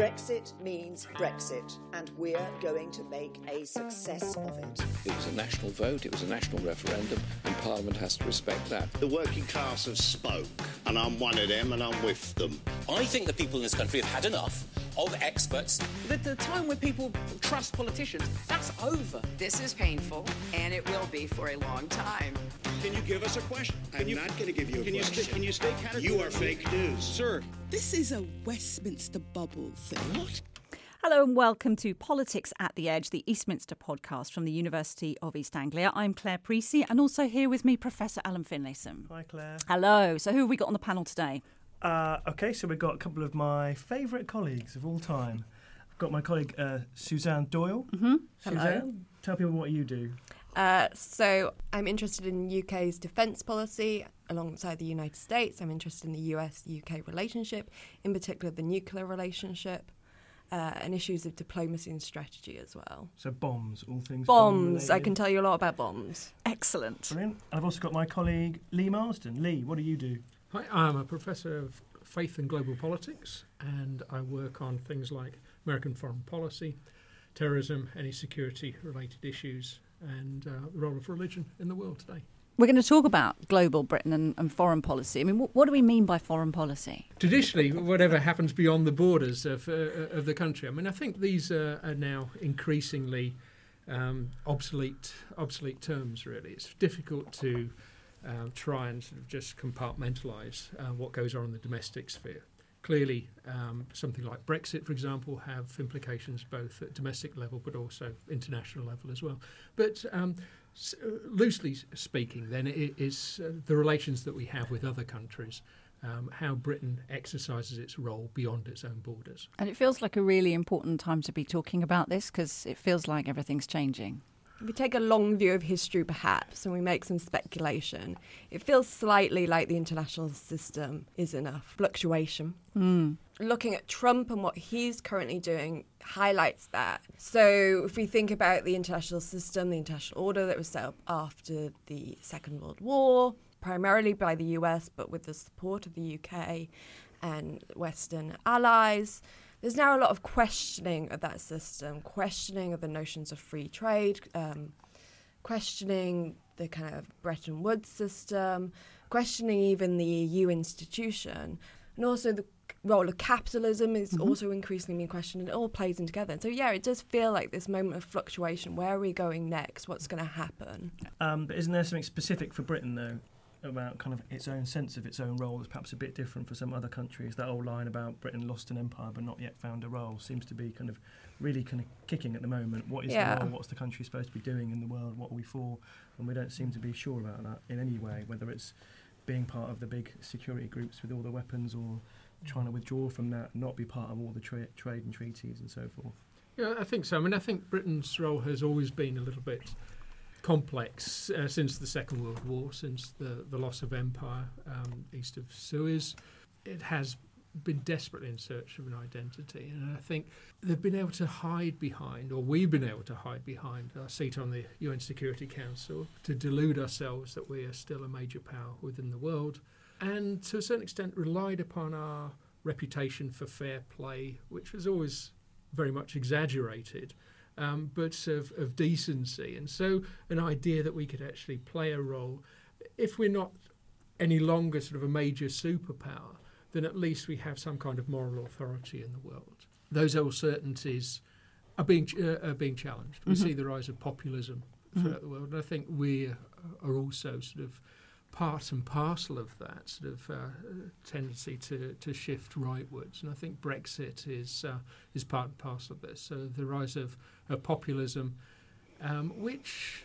Brexit means Brexit, and we're going to make a success of it. It was a national vote, it was a national referendum, and Parliament has to respect that. The working class have spoke, and I'm one of them, and I'm with them. I think the people in this country have had enough of experts. The, the time when people trust politicians, that's over. This is painful, and it will be for a long time. Can you give us a question? I'm you, not going to give you a can question. You stay, can you stay categorical? You are fake news. Sir. This is a Westminster bubble thing. What? Hello and welcome to Politics at the Edge, the Eastminster podcast from the University of East Anglia. I'm Claire Precy, and also here with me, Professor Alan Finlayson. Hi, Claire. Hello. So, who have we got on the panel today? Uh, okay, so we've got a couple of my favourite colleagues of all time. I've got my colleague uh, Suzanne Doyle. Mm-hmm. Suzanne, tell people what you do. Uh, so I'm interested in UK's defence policy alongside the United States. I'm interested in the US-UK relationship, in particular the nuclear relationship. Uh, and issues of diplomacy and strategy as well. So bombs, all things bombs. bomb I can tell you a lot about bombs. Excellent. Brilliant. And I've also got my colleague Lee Marsden. Lee, what do you do? Hi, I'm a professor of faith and global politics, and I work on things like American foreign policy, terrorism, any security-related issues, and uh, the role of religion in the world today. We're going to talk about global Britain and, and foreign policy. I mean, what, what, do we mean by foreign policy? Traditionally, whatever happens beyond the borders of, uh, of the country. I mean, I think these uh, are now increasingly um, obsolete, obsolete terms. Really, it's difficult to um, try and sort of just compartmentalise uh, what goes on in the domestic sphere. Clearly, um, something like Brexit, for example, have implications both at domestic level but also international level as well. But um, s- loosely speaking, then it is uh, the relations that we have with other countries. Um, how Britain exercises its role beyond its own borders. And it feels like a really important time to be talking about this because it feels like everything's changing. If we take a long view of history, perhaps, and we make some speculation, it feels slightly like the international system is in a fluctuation. Mm. Looking at Trump and what he's currently doing highlights that. So, if we think about the international system, the international order that was set up after the Second World War, primarily by the US, but with the support of the UK and Western allies, there's now a lot of questioning of that system, questioning of the notions of free trade, um, questioning the kind of Bretton Woods system, questioning even the EU institution, and also the role of capitalism is mm-hmm. also increasingly being questioned. It all plays in together. And so, yeah, it does feel like this moment of fluctuation. Where are we going next? What's going to happen? Um, but isn't there something specific for Britain, though? About kind of its own sense of its own role is perhaps a bit different for some other countries. That old line about Britain lost an empire but not yet found a role seems to be kind of really kind of kicking at the moment. What is yeah. the role? What's the country supposed to be doing in the world? What are we for? And we don't seem to be sure about that in any way, whether it's being part of the big security groups with all the weapons or trying to withdraw from that, not be part of all the tra- trade and treaties and so forth. Yeah, I think so. I mean, I think Britain's role has always been a little bit complex uh, since the Second World War, since the, the loss of empire um, east of Suez. It has been desperately in search of an identity, and I think they've been able to hide behind, or we've been able to hide behind, our seat on the UN Security Council to delude ourselves that we are still a major power within the world, and to a certain extent relied upon our reputation for fair play, which was always very much exaggerated um, but of, of decency. And so, an idea that we could actually play a role, if we're not any longer sort of a major superpower, then at least we have some kind of moral authority in the world. Those old certainties are being uh, are being challenged. We Mhm. see the rise of populism throughout the world, and I think we are also sort of part and parcel of that sort of uh, tendency to, to shift rightwards. And I think Brexit is uh, is part and parcel of this. So the rise of, of populism, um, which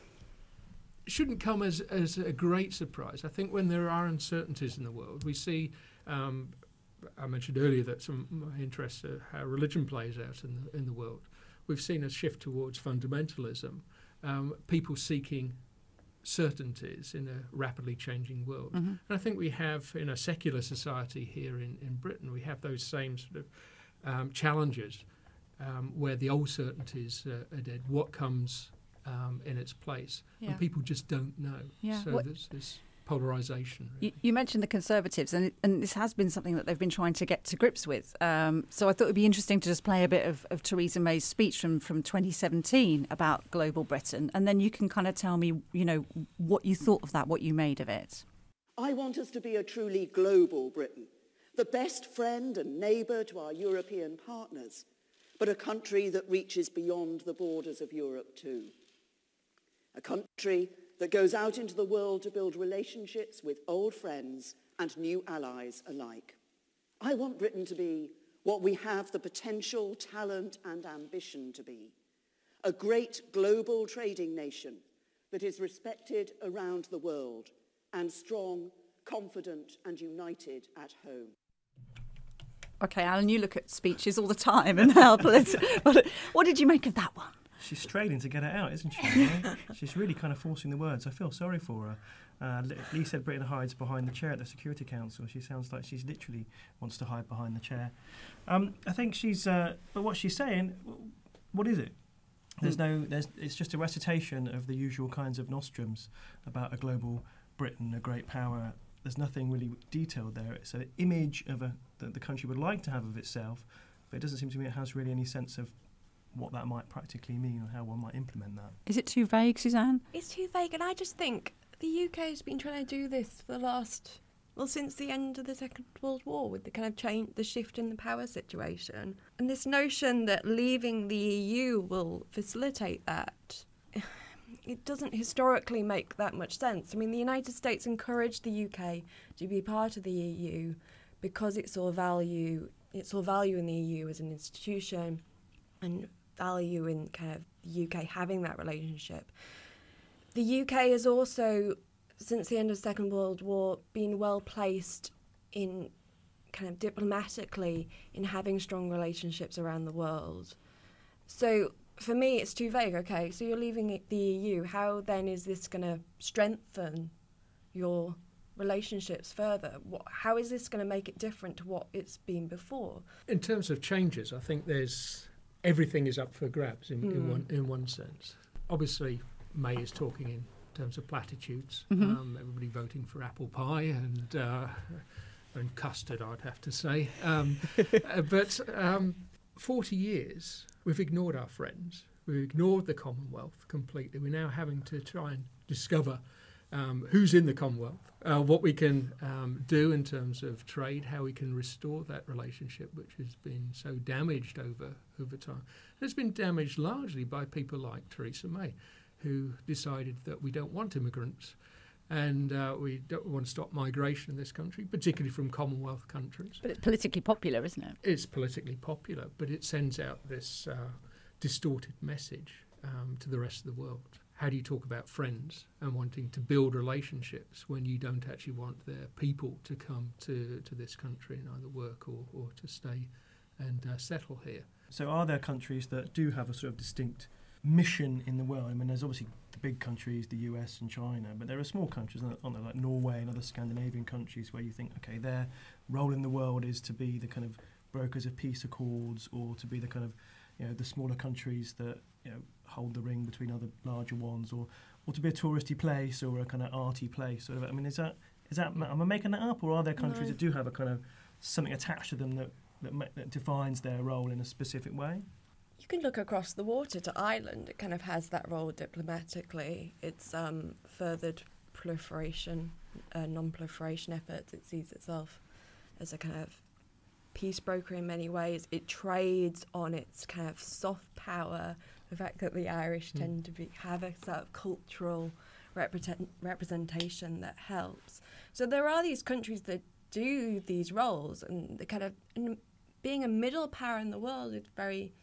shouldn't come as, as a great surprise. I think when there are uncertainties in the world, we see. Um, I mentioned earlier that some my interests are how religion plays out in the in the world. We've seen a shift towards fundamentalism, um, people seeking certainties in a rapidly changing world. Mm-hmm. And I think we have in a secular society here in, in Britain, we have those same sort of um, challenges um, where the old certainties uh, are dead. What comes um, in its place? Yeah. And people just don't know. Yeah. So What- there's this. Polarisation. You, you, mentioned the Conservatives, and, and this has been something that they've been trying to get to grips with. Um, so I thought it would be interesting to just play a bit of, of Theresa May's speech from, from 2017 about global Britain, and then you can kind of tell me, you know, what you thought of that, what you made of it. I want us to be a truly global Britain, the best friend and neighbour to our European partners, but a country that reaches beyond the borders of Europe too. A country that goes out into the world to build relationships with old friends and new allies alike. I want Britain to be what we have the potential, talent and ambition to be. A great global trading nation that is respected around the world and strong, confident and united at home. Okay, Alan, you look at speeches all the time and how what did you make of that one? She's straining to get it out, isn't she? she's really kind of forcing the words. I feel sorry for her. Uh, Lee said Britain hides behind the chair at the Security Council. She sounds like she's literally wants to hide behind the chair. Um, I think she's, uh, but what she's saying, what is it? There's no, there's, it's just a recitation of the usual kinds of nostrums about a global Britain, a great power. There's nothing really detailed there. It's an image of a that the country would like to have of itself, but it doesn't seem to me it has really any sense of what that might practically mean or how one might implement that. Is it too vague, Suzanne? It's too vague, and I just think the UK has been trying to do this for the last well since the end of the Second World War with the kind of change, the shift in the power situation, and this notion that leaving the EU will facilitate that. It doesn't historically make that much sense. I mean, the United States encouraged the UK to be part of the EU because it saw value. It saw value in the EU as an institution, and value in kind of the UK having that relationship. The UK has also, since the end of the Second World War, been well placed in kind of diplomatically in having strong relationships around the world. So for me, it's too vague. Okay, so you're leaving the EU. How then is this going to strengthen your relationships further? What, how is this going to make it different to what it's been before? In terms of changes, I think there's everything is up for grabs in, mm. in hmm. one in one sense. Obviously, May is talking in terms of platitudes. Mm-hmm. Um, everybody voting for apple pie and uh, and custard, I'd have to say. Um, uh, but um, forty years, we've ignored our friends. We've ignored the Commonwealth completely. We're now having to try and discover um, who's in the Commonwealth, uh, what we can um, do in terms of trade, how we can restore that relationship, which has been so damaged over over time. And it's been damaged largely by people like Theresa May, who decided that we don't want immigrants. And uh, we don't want to stop migration in this country, particularly from Commonwealth countries. But it's politically popular, isn't it? It's politically popular, but it sends out this uh, distorted message um, to the rest of the world how do you talk about friends and wanting to build relationships when you don't actually want their people to come to, to this country and either work or, or to stay and uh, settle here? So, are there countries that do have a sort of distinct mission in the world? I mean, there's obviously the big countries, the US and China, but there are small countries, aren't there, like Norway and other Scandinavian countries, where you think, okay, their role in the world is to be the kind of brokers of peace accords or to be the kind of you know the smaller countries that you know hold the ring between other larger ones, or or to be a touristy place or a kind of arty place. Sort of. I mean, is that is that am I making that up, or are there countries no. that do have a kind of something attached to them that that, that defines their role in a specific way? You can look across the water to Ireland. It kind of has that role diplomatically. It's um, furthered proliferation, uh, non-proliferation efforts. It sees itself as a kind of peace broker in many ways. It trades on its kind of soft power, the fact that the Irish mm. tend to be, have a sort of cultural represent, representation that helps. So there are these countries that do these roles, and the kind of being a middle power in the world is very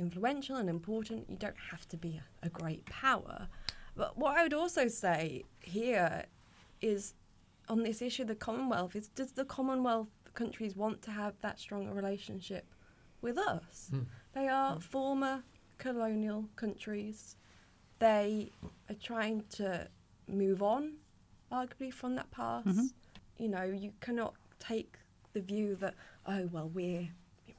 influential and important. You don't have to be a, a great power. But what I would also say here is on this issue of the Commonwealth is does the Commonwealth countries want to have that stronger relationship with us. Mm. They are mm. former colonial countries. They are trying to move on, arguably, from that past. Mm-hmm. You know, you cannot take the view that, oh, well, we're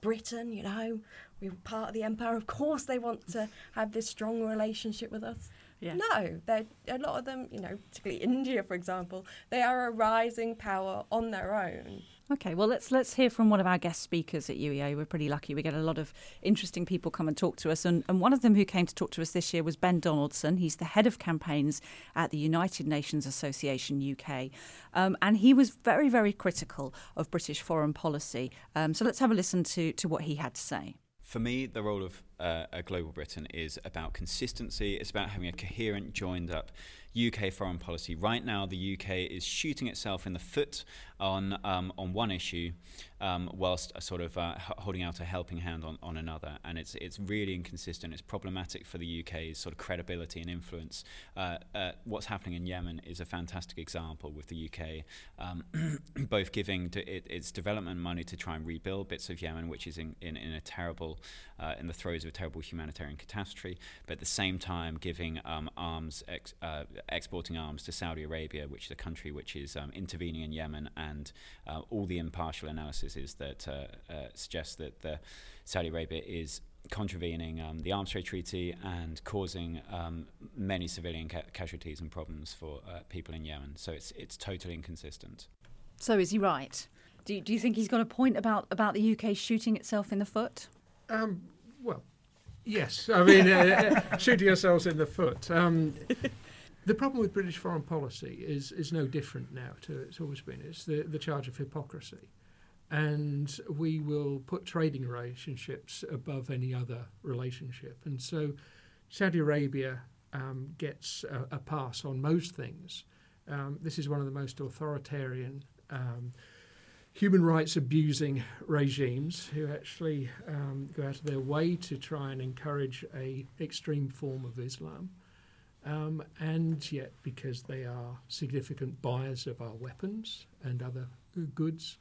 Britain, you know, we're part of the empire. Of course, they want to have this strong relationship with us. Yeah. No, they're a lot of them, you know, particularly India, for example, they are a rising power on their own. Okay, well let's let's hear from one of our guest speakers at UEA. We're pretty lucky; we get a lot of interesting people come and talk to us, and, and one of them who came to talk to us this year was Ben Donaldson. He's the head of campaigns at the United Nations Association UK, um, and he was very very critical of British foreign policy. Um, so let's have a listen to to what he had to say. For me, the role of uh, a global Britain is about consistency. It's about having a coherent, joined up UK foreign policy. Right now, the UK is shooting itself in the foot on um, on one issue, um, whilst sort of uh, holding out a helping hand on, on another, and it's it's really inconsistent. It's problematic for the UK's sort of credibility and influence. Uh, uh, what's happening in Yemen is a fantastic example with the UK, um, both giving it, its development money to try and rebuild bits of Yemen, which is in, in, in a terrible uh, in the throes of a terrible humanitarian catastrophe, but at the same time giving um, arms ex, uh, exporting arms to Saudi Arabia, which is a country which is um, intervening in Yemen, and uh, all the impartial analysis is that uh, uh, suggests that the Saudi Arabia is contravening um, the Arms Trade Treaty and causing um, many civilian ca- casualties and problems for uh, people in Yemen. So it's it's totally inconsistent. So is he right? Do you, do you think he's got a point about, about the UK shooting itself in the foot? Um, well, yes. I mean, uh, shooting ourselves in the foot. Um, the problem with British foreign policy is is no different now to it's always been. It's the, the charge of hypocrisy. And we will put trading relationships above any other relationship. And so Saudi Arabia um, gets a, a, pass on most things. Um, this is one of the most authoritarian, um, human rights abusing regimes who actually um, go out of their way to try and encourage a extreme form of Islam. Um, and yet, because they are significant buyers of our weapons and other goods,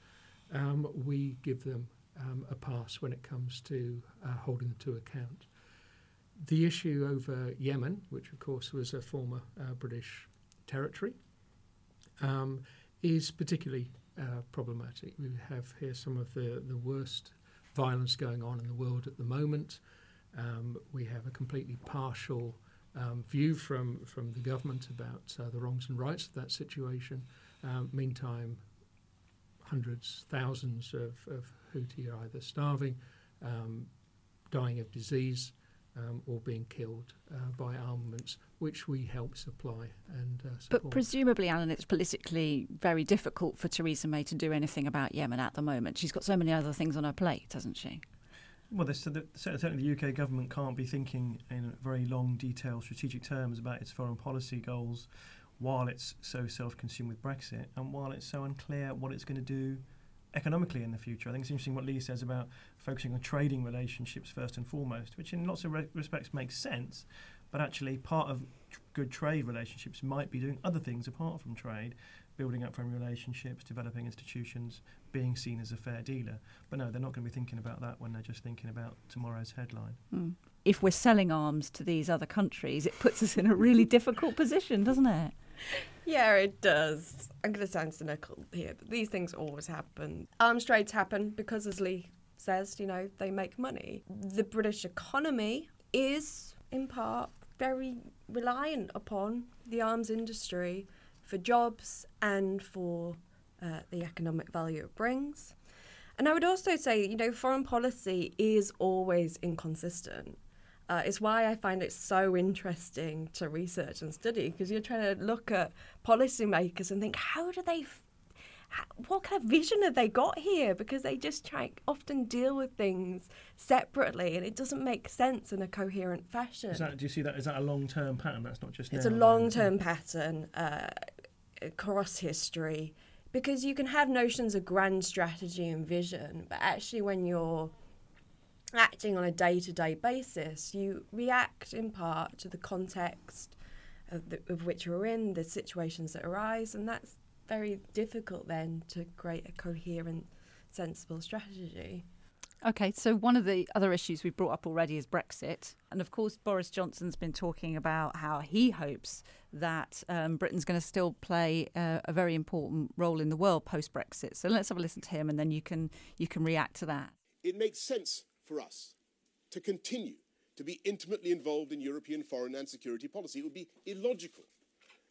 um, we give them um, a pass when it comes to uh, holding them to account. The issue over Yemen, which of course was a former uh, British territory, um, is particularly uh, problematic. We have here some of the, the worst violence going on in the world at the moment. Um, we have a completely partial um, view from, from the government about uh, the wrongs and rights of that situation. Um, meantime, hundreds, thousands of, of Houthi are either starving, um, dying of disease, um, or being killed uh, by armaments, which we help supply and uh, support. But presumably, Alan, it's politically very difficult for Theresa May to do anything about Yemen at the moment. She's got so many other things on her plate, hasn't she? Well, this, certainly the UK government can't be thinking in very long, detailed, strategic terms about its foreign policy goals while it's so self-consumed with Brexit and while it's so unclear what it's going to do economically in the future. I think it's interesting what Lee says about focusing on trading relationships first and foremost, which in lots of re- respects makes sense, but actually part of tr- good trade relationships might be doing other things apart from trade, building up friendly relationships, developing institutions, being seen as a fair dealer. But no, they're not going to be thinking about that when they're just thinking about tomorrow's headline. Mm. If we're selling arms to these other countries, it puts us in a really difficult position, doesn't it? Yeah, it does. I'm going to sound cynical here, but these things always happen. Arms trades happen because, as Lee says, you know, they make money. The British economy is, in part, very reliant upon the arms industry for jobs and for uh, the economic value it brings. And I would also say, you know, foreign policy is always inconsistent. Uh, it's why I find it so interesting to research and study because you're trying to look at policymakers and think, how do they, what kind of vision have they got here? Because they just try often deal with things separately and it doesn't make sense in a coherent fashion. That, do you see that? Is that a long term pattern? That's not just It's a long term pattern uh, across history because you can have notions of grand strategy and vision, but actually when you're acting on a day to day basis, you react in part to the context of, the, of which you're in, the situations that arise, and that's very difficult then to create a coherent, sensible strategy. Okay, so one of the other issues we've brought up already is Brexit. And of course, Boris Johnson's been talking about how he hopes that um, Britain's going to still play uh, a very important role in the world post Brexit. So let's have a listen to him and then you can, you can react to that. It makes sense for us to continue to be intimately involved in European foreign and security policy. It would be illogical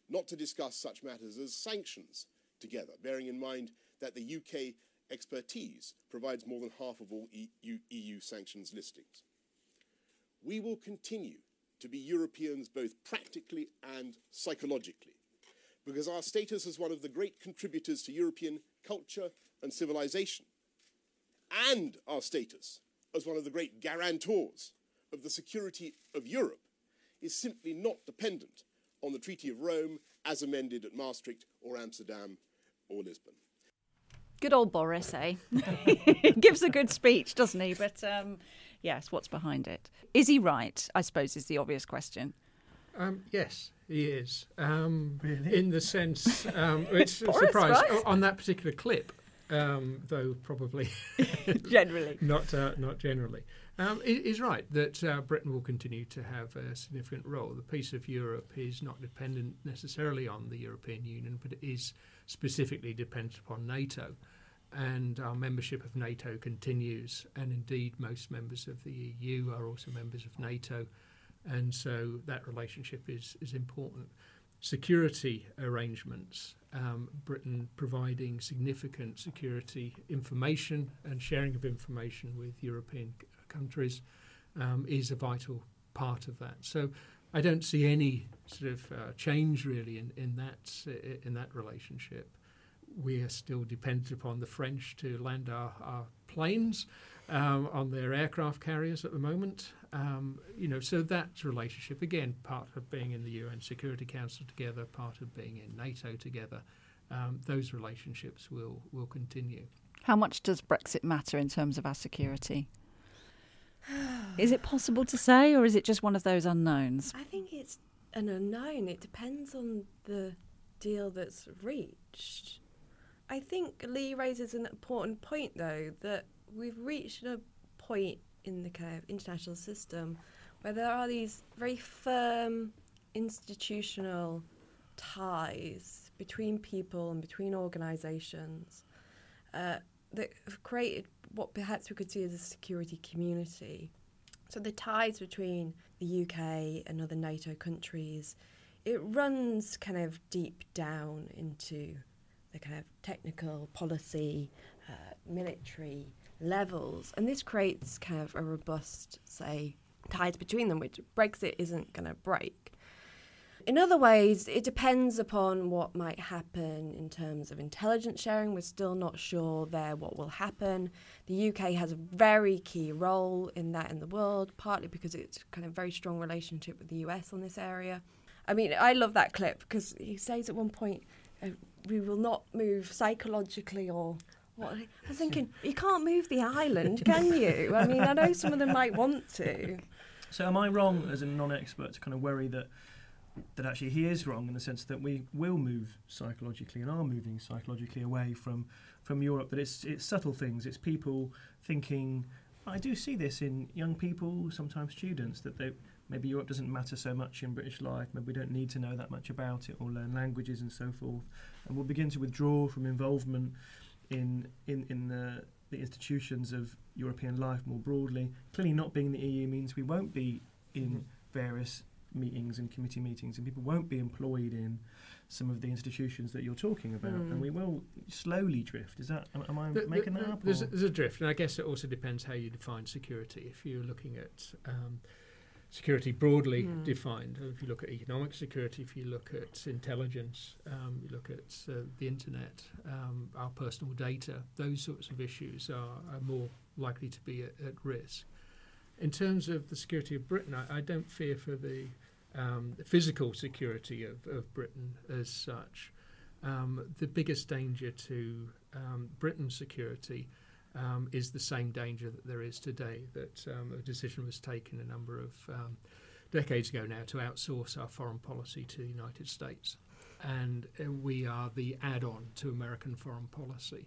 not to discuss such matters as sanctions together, bearing in mind that the UK expertise provides more than half of all EU, EU sanctions listings. We will continue to be Europeans both practically and psychologically, because our status as one of the great contributors to European culture and civilization, and our status as one of the great guarantors of the security of Europe, is simply not dependent on the Treaty of Rome as amended at Maastricht or Amsterdam or Lisbon. Good old Boris, eh? Gives a good speech, doesn't he? But um, yes, what's behind it? Is he right? I suppose is the obvious question. Um, yes, he is. Um, really? In the sense, um, it's a surprise right? on that particular clip, um, though probably generally not uh, not generally. Um, he's right that uh, Britain will continue to have a significant role. The peace of Europe is not dependent necessarily on the European Union, but it is specifically dependent upon NATO. And our membership of NATO continues, and indeed, most members of the EU are also members of NATO, and so that relationship is, is important. Security arrangements, um, Britain providing significant security information and sharing of information with European c- countries um, is a vital part of that. So I don't see any sort of uh, change really in, in that uh, in that relationship. We are still dependent upon the French to land our, our planes um, on their aircraft carriers at the moment. Um, you know, so that relationship again, part of being in the UN Security Council together, part of being in NATO together. Um, those relationships will will continue. How much does Brexit matter in terms of our security? Is it possible to say, or is it just one of those unknowns? I think it's an unknown. It depends on the deal that's reached. I think Lee raises an important point, though, that we've reached a point in the kind of international system where there are these very firm institutional ties between people and between organisations uh, that have created what perhaps we could see as a security community. So the ties between the UK and other NATO countries, it runs kind of deep down into the kind of technical policy, uh, military levels, and this creates kind of a robust, say, ties between them, which Brexit isn't going to break. In other ways, it depends upon what might happen in terms of intelligence sharing. We're still not sure there what will happen. The UK has a very key role in that in the world, partly because it's kind of very strong relationship with the US on this area. I mean, I love that clip because he says at one point, uh, "We will not move psychologically or." What? I'm thinking, you can't move the island, can you? I mean, I know some of them might want to. So am I wrong as a non-expert to kind of worry that that actually he is wrong in the sense that we will move psychologically and are moving psychologically away from from Europe. That it's it's subtle things. It's people thinking. I do see this in young people, sometimes students, that they maybe Europe doesn't matter so much in British life. Maybe we don't need to know that much about it or learn languages and so forth, and we'll begin to withdraw from involvement in in in the the institutions of European life more broadly. Clearly, not being in the EU means we won't be in various meetings and committee meetings, and people won't be employed in some of the institutions that you're talking about, Mm. and we will slowly drift. Is that am, am I The- making the- that up? There's a, there's a drift, and I guess it also depends how you define security. If you're looking at um, security broadly Mm. defined, if you look at economic security, if you look at intelligence, um, you look at uh, the internet, um, our personal data, those sorts of issues are, are more likely to be at, at risk. In terms of the security of Britain, I, I don't fear for the um, physical security of, of Britain as such. Um, the biggest danger to um, Britain's security um, is the same danger that there is today. That um, a decision was taken a number of um, decades ago now to outsource our foreign policy to the United States, and uh, we are the add-on to American foreign policy.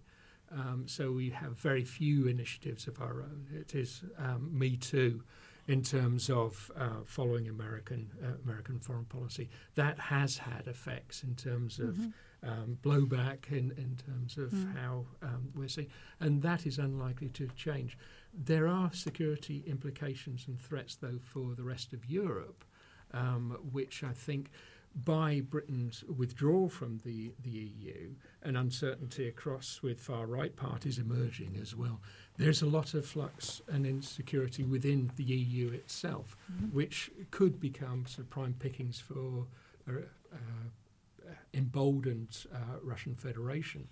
Um, so we have very few initiatives of our own. It is um, Me Too in terms of uh, following American uh, American foreign policy. That has had effects in terms of Mhm. Um, blowback, in, in terms of Mm. how um, we're seeing, and that is unlikely to change. there are security implications and threats, though, for the rest of Europe, um, which I think by Britain's withdrawal from the, the EU and uncertainty across with far right parties emerging as well, there's a lot of flux and insecurity within the EU itself, Mm-hmm. which could become sort of prime pickings for uh, uh, emboldened uh, Russian Federation.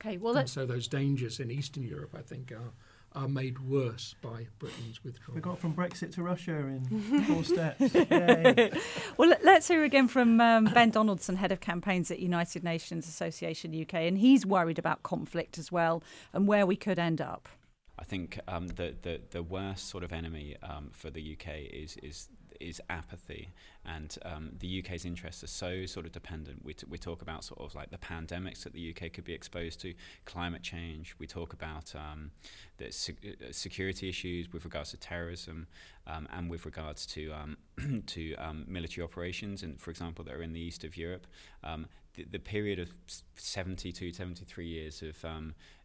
Okay, well, and so those dangers in Eastern Europe, I think, are are made worse by Britain's withdrawal. We got from Brexit to Russia in four steps. Yay. well, let- let's hear again from um, Ben Donaldson, head of campaigns at United Nations Association UK, and he's worried about conflict as well and where we could end up. I think um, the, the the worst sort of enemy um, for the UK is is is apathy, and um, the UK's interests are so sort of dependent. We, t- we talk about sort of like the pandemics that the UK could be exposed to, climate change. We talk about um, the se- uh, security issues with regards to terrorism, um, and with regards to um, to um, military operations, and for example, that are in the east of Europe. Um, the, the period of s- 72, 73 years of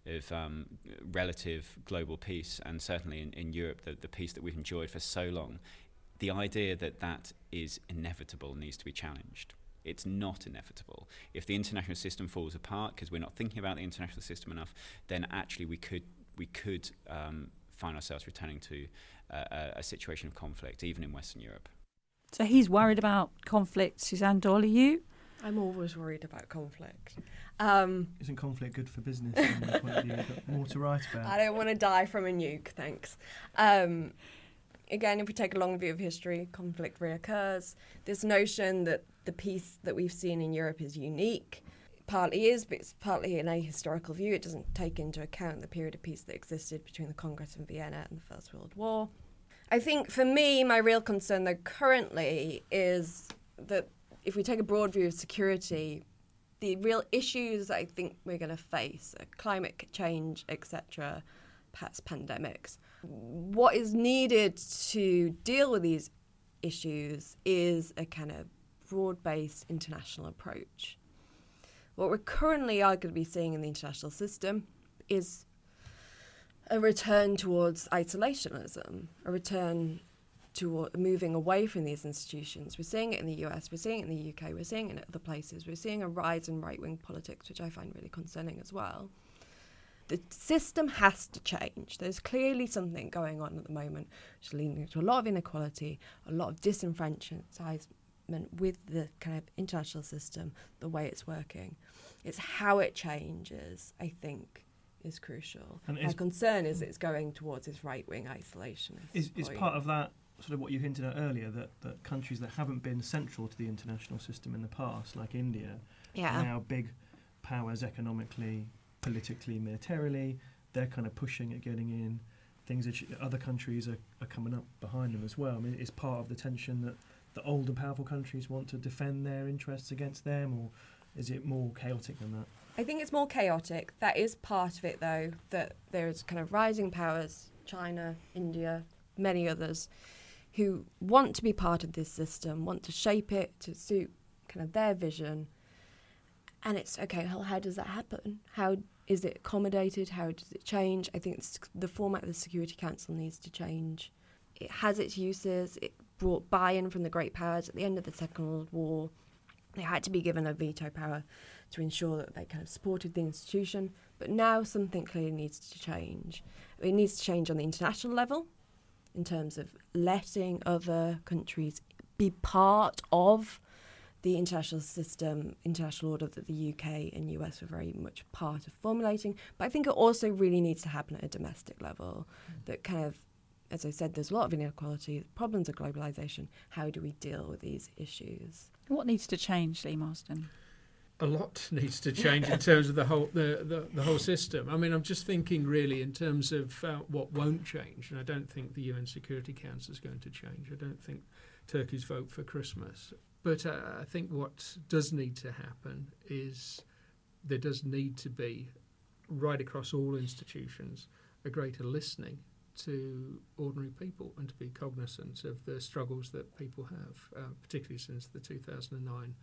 of um, relative global peace, and certainly in, in Europe, the, the peace that we've enjoyed for so long, the idea that that is inevitable needs to be challenged. It's not inevitable. If the international system falls apart because we're not thinking about the international system enough, then actually we could we could um, find ourselves returning to uh, a, a situation of conflict, even in Western Europe. So he's worried about conflict. Suzanne Doyle, are you? I'm always worried about conflict. Um, Isn't conflict good for business from your point of view? More to write about. I don't want to die from a nuke, thanks. Um, again, if we take a long view of history, conflict reoccurs. This notion that the peace that we've seen in Europe is unique partly is, but it's partly in a historical view. It doesn't take into account the period of peace that existed between the Congress in Vienna and the First World War. I think for me, my real concern, though, currently is that if we take a broad view of security, the real issues I think we're going to face climate change, etc., perhaps pandemics. What is needed to deal with these issues is a kind of broad based international approach. What we're currently arguably seeing in the international system is a return towards isolationism, a return to moving away from these institutions. We're seeing it in the US, we're seeing it in the UK, we're seeing it in other places. We're seeing a rise in right wing politics, which I find really concerning as well. The system has to change. There's clearly something going on at the moment which is leading to a lot of inequality, a lot of disenfranchisement with the kind of international system, the way it's working. It's how it changes, I think, is crucial. And My concern is it's going towards this right wing isolationist. Is, is part of that sort of what you hinted at earlier that, that countries that haven't been central to the international system in the past, like India, Yeah. are now big powers economically, politically, militarily. They're kind of pushing at getting in. Things that other countries are, are coming up behind them as well. I mean, it's part of the tension that the older, powerful countries want to defend their interests against them, or is it more chaotic than that? I think it's more chaotic. That is part of it, though, that there's kind of rising powers, China, India, many others, who want to be part of this system, want to shape it to suit kind of their vision. And it's okay, well, how does that happen? How is it accommodated? How does it change? I think the format of the Security Council needs to change. It has its uses. It brought buy in from the great powers at the end of the Second World War. They had to be given a veto power to ensure that they kind of supported the institution. But now something clearly needs to change. It needs to change on the international level in terms of letting other countries be part of the international system, international order that the UK and US were very much part of formulating. But I think it also really needs to happen at a domestic level. That kind of, as I said, there's a lot of inequality, problems of globalization. How do we deal with these issues? What needs to change, Lee Marsden? a lot needs to change in terms of the whole the, the, the whole system. I mean, I'm just thinking really in terms of uh, what won't change, and I don't think the UN Security Council is going to change. I don't think Turkey's vote for Christmas, but uh, I think what does need to happen is there does need to be right across all institutions a greater listening to ordinary people and to be cognizant of the struggles that people have, uh, particularly since the 2009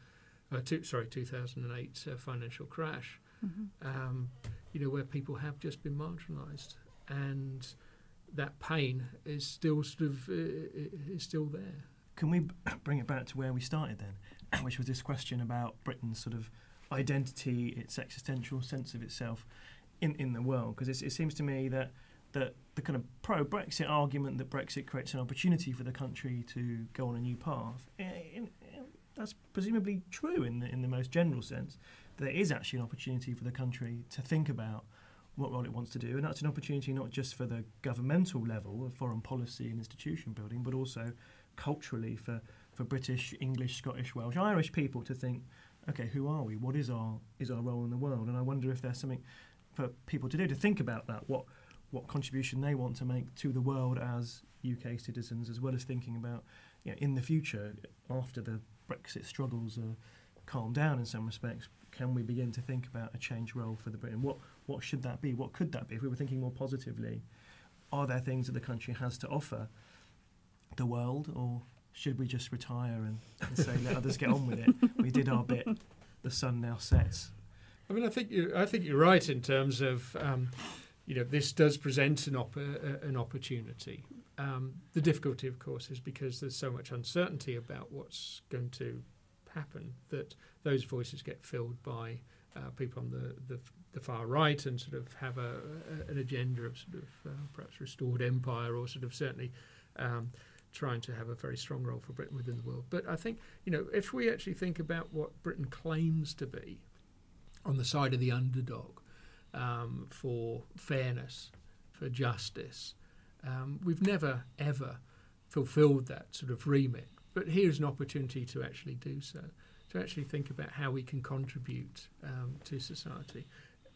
uh, two, sorry, 2008 uh, financial crash, Mhm. um, you know, where people have just been marginalised. And that pain is still sort of uh, is still there. Can we bring it back to where we started then, which was this question about Britain's sort of identity, its existential sense of itself in, in the world? Because it seems to me that that the kind of pro Brexit argument that Brexit creates an opportunity for the country to go on a new path, eh, in, in, that's presumably true in the, in the most general sense. There is actually an opportunity for the country to think about what role it wants to do, and that's an opportunity not just for the governmental level of foreign policy and institution building, but also culturally for, for British, English, Scottish, Welsh, Irish people to think, okay, who are we? What is our is our role in the world? And I wonder if there's something for people to do to think about that. What what contribution they want to make to the world as UK citizens, as well as thinking about you know, in the future after the Brexit struggles are calmed down in some respects. Can we begin to think about a change role for the Britain? What what should that be? What could that be? If we were thinking more positively, are there things that the country has to offer the world, or should we just retire and, and say let others get on with it? We did our bit. The sun now sets. I mean, I think you, I think you're right in terms of, um, you know, this does present an op- an opportunity. Um, the difficulty, of course, is because there's so much uncertainty about what's going to happen that those voices get filled by uh, people on the, the, the far right and sort of have a, a an agenda of sort of uh, perhaps restored empire or sort of certainly um, trying to have a very strong role for Britain within the world. But I think you know if we actually think about what Britain claims to be on the side of the underdog um, for fairness, for justice, um, we've never ever fulfilled that sort of remit. But here's an opportunity to actually do so, to actually think about how we can contribute um, to society,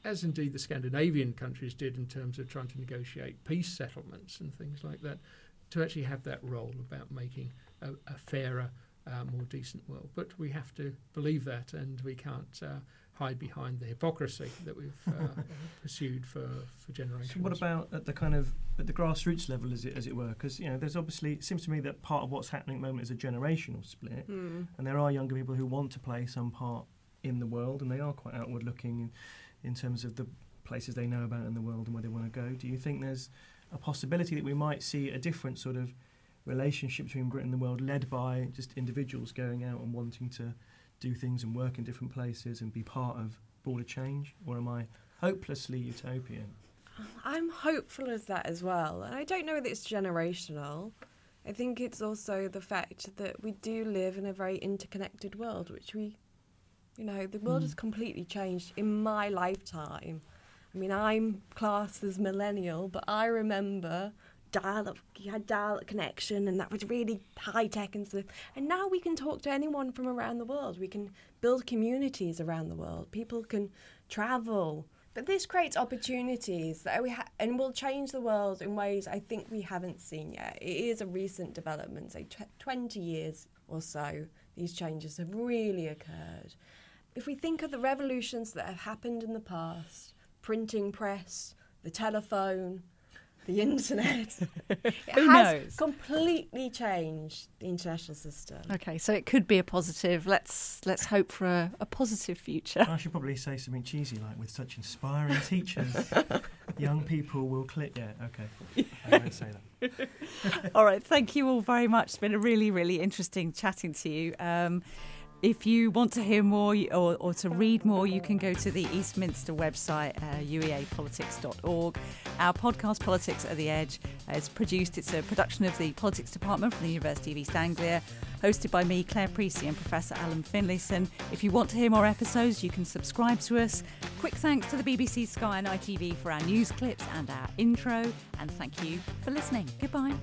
as indeed the Scandinavian countries did in terms of trying to negotiate peace settlements and things like that, to actually have that role about making a, a fairer, uh, more decent world. But we have to believe that, and we can't uh, hide behind the hypocrisy that we've uh, pursued for, for generations. So what about at the kind of at the grassroots level, as it as it were? Because you know, there's obviously it seems to me that part of what's happening at the moment is a generational split, Mm. and there are younger people who want to play some part in the world, and they are quite outward looking in, in terms of the places they know about in the world and where they want to go. Do you think there's a possibility that we might see a different sort of relationship between Britain and the world, led by just individuals going out and wanting to do things and work in different places and be part of broader change? Or am I hopelessly utopian? I'm hopeful of that as well. And I don't know that it's generational. I think it's also the fact that we do live in a very interconnected world, which we, you know, the world Mm. has completely changed in my lifetime. I mean, I'm classed as millennial, but I remember dial-up, you had dial-up connection, and that was really high tech and stuff. And now we can talk to anyone from around the world. We can build communities around the world. People can travel. But this creates opportunities that we ha- and will change the world in ways I think we haven't seen yet. It is a recent development, say tw- 20 years or so, these changes have really occurred. If we think of the revolutions that have happened in the past, printing press, the telephone, the internet, it Who has knows? completely changed the international system. Okay, so it could be a positive. Let's let's hope for a, a positive future. I should probably say something cheesy like, with such inspiring teachers, young people will click. Yeah, okay. I won't say that. all right, thank you all very much. It's been a really, really interesting chatting to you. Um, if you want to hear more or, or to read more, you can go to the Eastminster website, uh, ueapolitics.org. Our podcast, Politics at the Edge, is produced. It's a production of the Politics Department from the University of East Anglia, hosted by me, Claire Precy, and Professor Alan Finlayson. If you want to hear more episodes, you can subscribe to us. Quick thanks to the BBC Sky and ITV for our news clips and our intro. And thank you for listening. Goodbye.